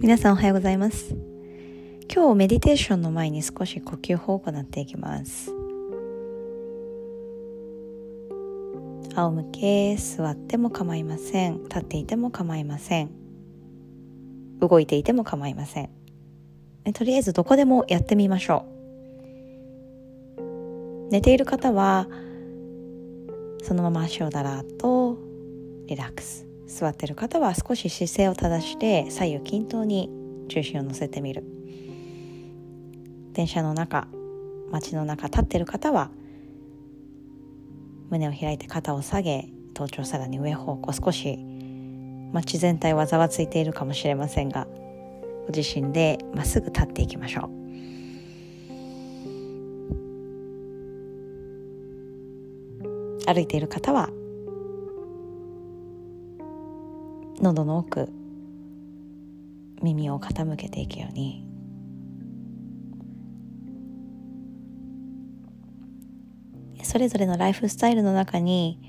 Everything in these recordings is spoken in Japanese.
皆さんおはようございます。今日メディテーションの前に少し呼吸法を行っていきます。仰向け座っても構いません。立っていても構いません。動いていても構いません。とりあえずどこでもやってみましょう。寝ている方はそのまま足をだらっとリラックス。座ってる方は少し姿勢を正して左右均等に重心を乗せてみる。電車の中街の中立ってる方は胸を開いて肩を下げ頭頂さらに上方向少し街全体はざわついているかもしれませんがご自身でまっすぐ立っていきましょう。歩いている方は喉の奥耳を傾けていくように。それぞれのライフスタイルの中に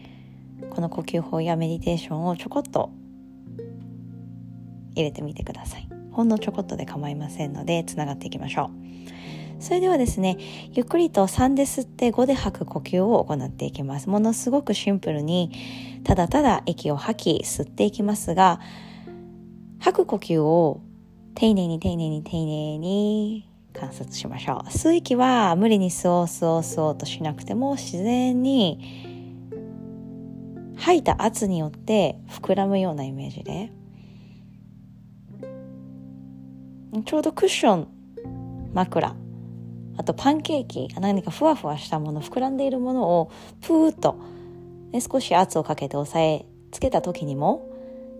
この呼吸法やメディテーションをちょこっと入れてみてください。ほんのちょこっとで構いませんのでつながっていきましょう。それではですねゆっくりと3で吸って5で吐く呼吸を行っていきます。ものすごくシンプルにただただ息を吐き吸っていきますが吐く呼吸を丁寧に丁寧に丁寧に観察しましょう。吸う息は無理に吸おう吸おう吸おうとしなくても自然に吐いた圧によって膨らむようなイメージで。ちょうどクッション枕あとパンケーキ何かふわふわしたもの膨らんでいるものをプーッとで少し圧をかけて押さえつけた時にも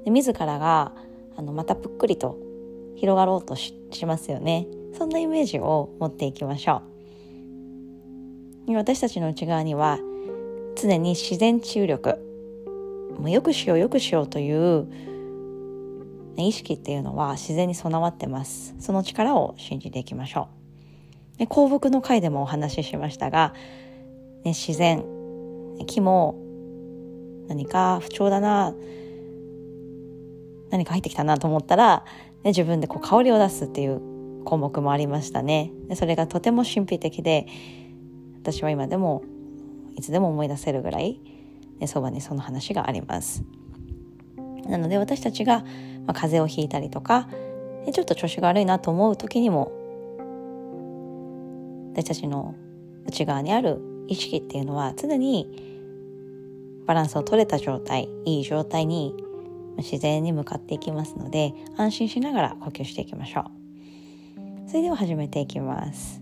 で自らがあのまたぷっくりと広がろうとしますよね。そんなイメージを持っていきましょう。私たちの内側には常に自然治癒力もうよくしようよくしようという意識っていうのは自然に備わってます。その力を信じていきましょう。で幸福の回でもお話ししましたが、ね、自然木も何か不調だな何か入ってきたなと思ったら、ね、自分でこう香りを出すっていう項目もありましたね。でそれがとても神秘的で私は今でもいつでも思い出せるぐらい、ね、そばにその話があります。なので私たちが、まあ、風邪をひいたりとかちょっと調子が悪いなと思う時にも私たちの内側にある意識っていうのは常にバランスを取れた状態いい状態に自然に向かっていきますので安心しながら呼吸していきましょう。それでは始めていきます。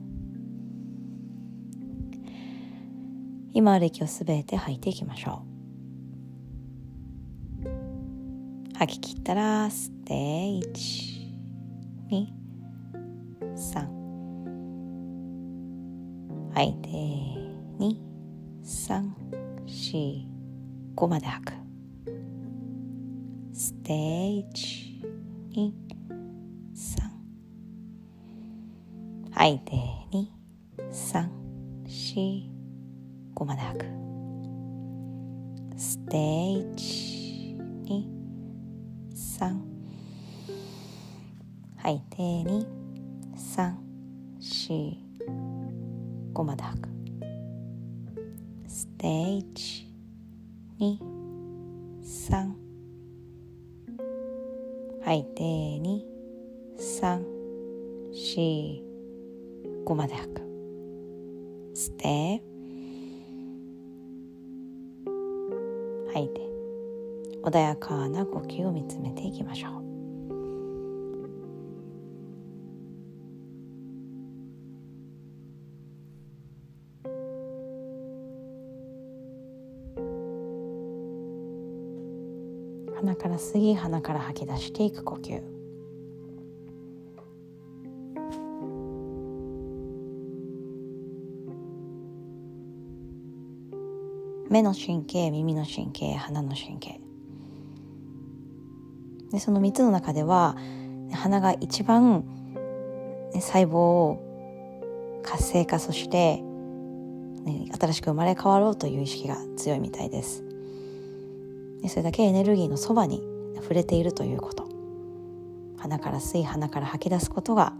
今ある息をすべて吐いていきましょう。吐き切ったら吸って123吐い。て234 5まで吐く。ステージ2 3吐い。て2 3 4 5まで吐く。ステージ2 3吐い。て2 3 4 5まで吐く。ステージ。2、3吐いて2、3、4、5まで吐く。吸って吐いて穏やかな呼吸を見つめていきましょう。鼻から吸い鼻から吐き出していく呼吸。目の神経耳の神経鼻の神経。でその3つの中では鼻が一番細胞を活性化そして、新しく生まれ変わろうという意識が強いみたいです。それだけエネルギーのそばに触れているということ。鼻から吸い鼻から吐き出すことが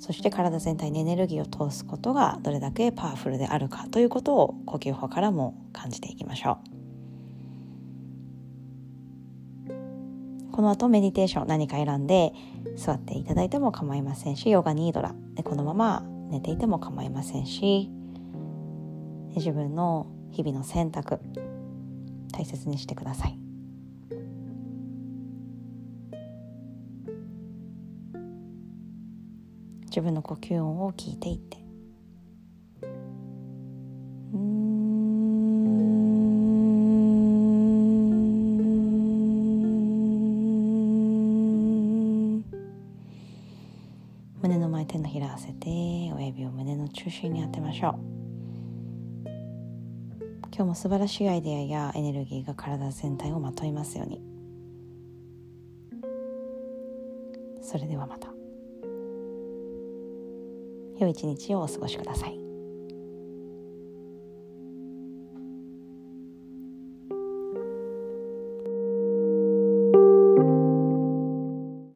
そして体全体にエネルギーを通すことがどれだけパワフルであるかということを呼吸法からも感じていきましょう。この後メディテーション何か選んで座っていただいても構いませんしヨガニードラ。でこのまま寝ていても構いませんし自分の日々の選択大切にしてください。自分の呼吸音を聞いていって。胸の前手のひら合わせて親指を胸の中心に当てましょう。今日も素晴らしいアイデアやエネルギーが体全体をまといますように。それではまた。良い一日をお過ごしください。